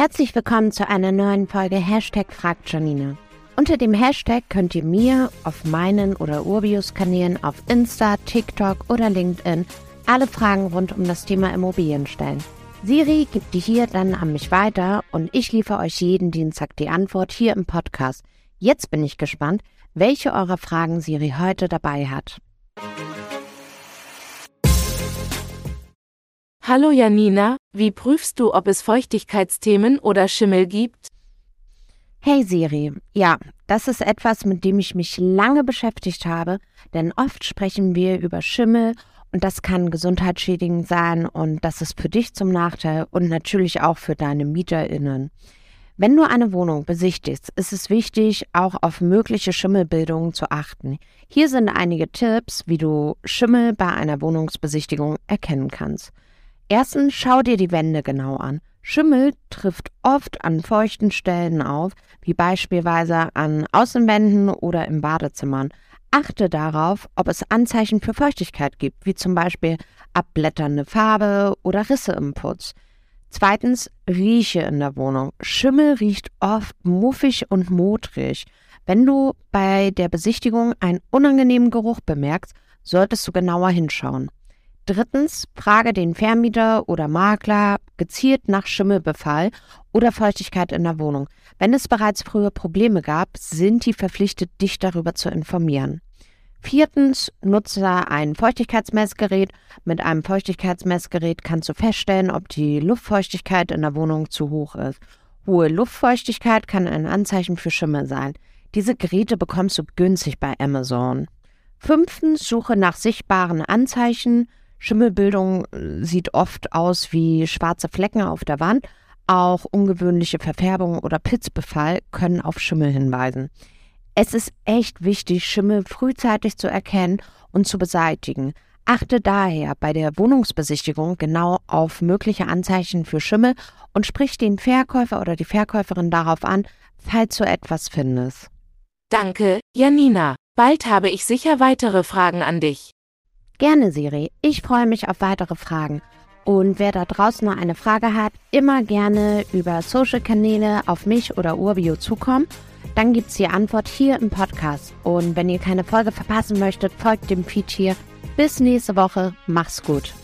Herzlich willkommen zu einer neuen Folge Hashtag Fragt Janine. Unter dem Hashtag könnt ihr mir auf meinen oder Urbius-Kanälen auf Insta, TikTok oder LinkedIn alle Fragen rund um das Thema Immobilien stellen. Siri gibt die hier dann an mich weiter und ich liefere euch jeden Dienstag die Antwort hier im Podcast. Jetzt bin ich gespannt, welche eurer Fragen Siri heute dabei hat. Hallo Janina, wie prüfst du, ob es Feuchtigkeitsthemen oder Schimmel gibt? Hey Siri, ja, das ist etwas, mit dem ich mich lange beschäftigt habe, denn oft sprechen wir über Schimmel und das kann gesundheitsschädigend sein und das ist für dich zum Nachteil und natürlich auch für deine MieterInnen. Wenn du eine Wohnung besichtigst, ist es wichtig, auch auf mögliche Schimmelbildungen zu achten. Hier sind einige Tipps, wie du Schimmel bei einer Wohnungsbesichtigung erkennen kannst. Erstens schau dir die Wände genau an. Schimmel trifft oft an feuchten Stellen auf, wie beispielsweise an Außenwänden oder im Badezimmern. Achte darauf, ob es Anzeichen für Feuchtigkeit gibt, wie zum Beispiel abblätternde Farbe oder Risse im Putz. Zweitens, rieche in der Wohnung. Schimmel riecht oft muffig und modrig. Wenn du bei der Besichtigung einen unangenehmen Geruch bemerkst, solltest du genauer hinschauen. Drittens, frage den Vermieter oder Makler gezielt nach Schimmelbefall oder Feuchtigkeit in der Wohnung. Wenn es bereits früher Probleme gab, sind die verpflichtet, dich darüber zu informieren. Viertens, nutze ein Feuchtigkeitsmessgerät. Mit einem Feuchtigkeitsmessgerät kannst du feststellen, ob die Luftfeuchtigkeit in der Wohnung zu hoch ist. Hohe Luftfeuchtigkeit kann ein Anzeichen für Schimmel sein. Diese Geräte bekommst du günstig bei Amazon. Fünftens, suche nach sichtbaren Anzeichen. Schimmelbildung äh, sieht oft aus wie schwarze Flecken auf der Wand. Auch ungewöhnliche Verfärbungen oder Pitzbefall können auf Schimmel hinweisen. Es ist echt wichtig, Schimmel frühzeitig zu erkennen und zu beseitigen. Achte daher bei der Wohnungsbesichtigung genau auf mögliche Anzeichen für Schimmel und sprich den Verkäufer oder die Verkäuferin darauf an, falls du etwas findest. Danke, Janina. Bald habe ich sicher weitere Fragen an dich. Gerne, Siri. Ich freue mich auf weitere Fragen. Und wer da draußen noch eine Frage hat, immer gerne über Social-Kanäle auf mich oder Urbio zukommen. Dann gibt es die Antwort hier im Podcast. Und wenn ihr keine Folge verpassen möchtet, folgt dem Feed hier. Bis nächste Woche. Mach's gut.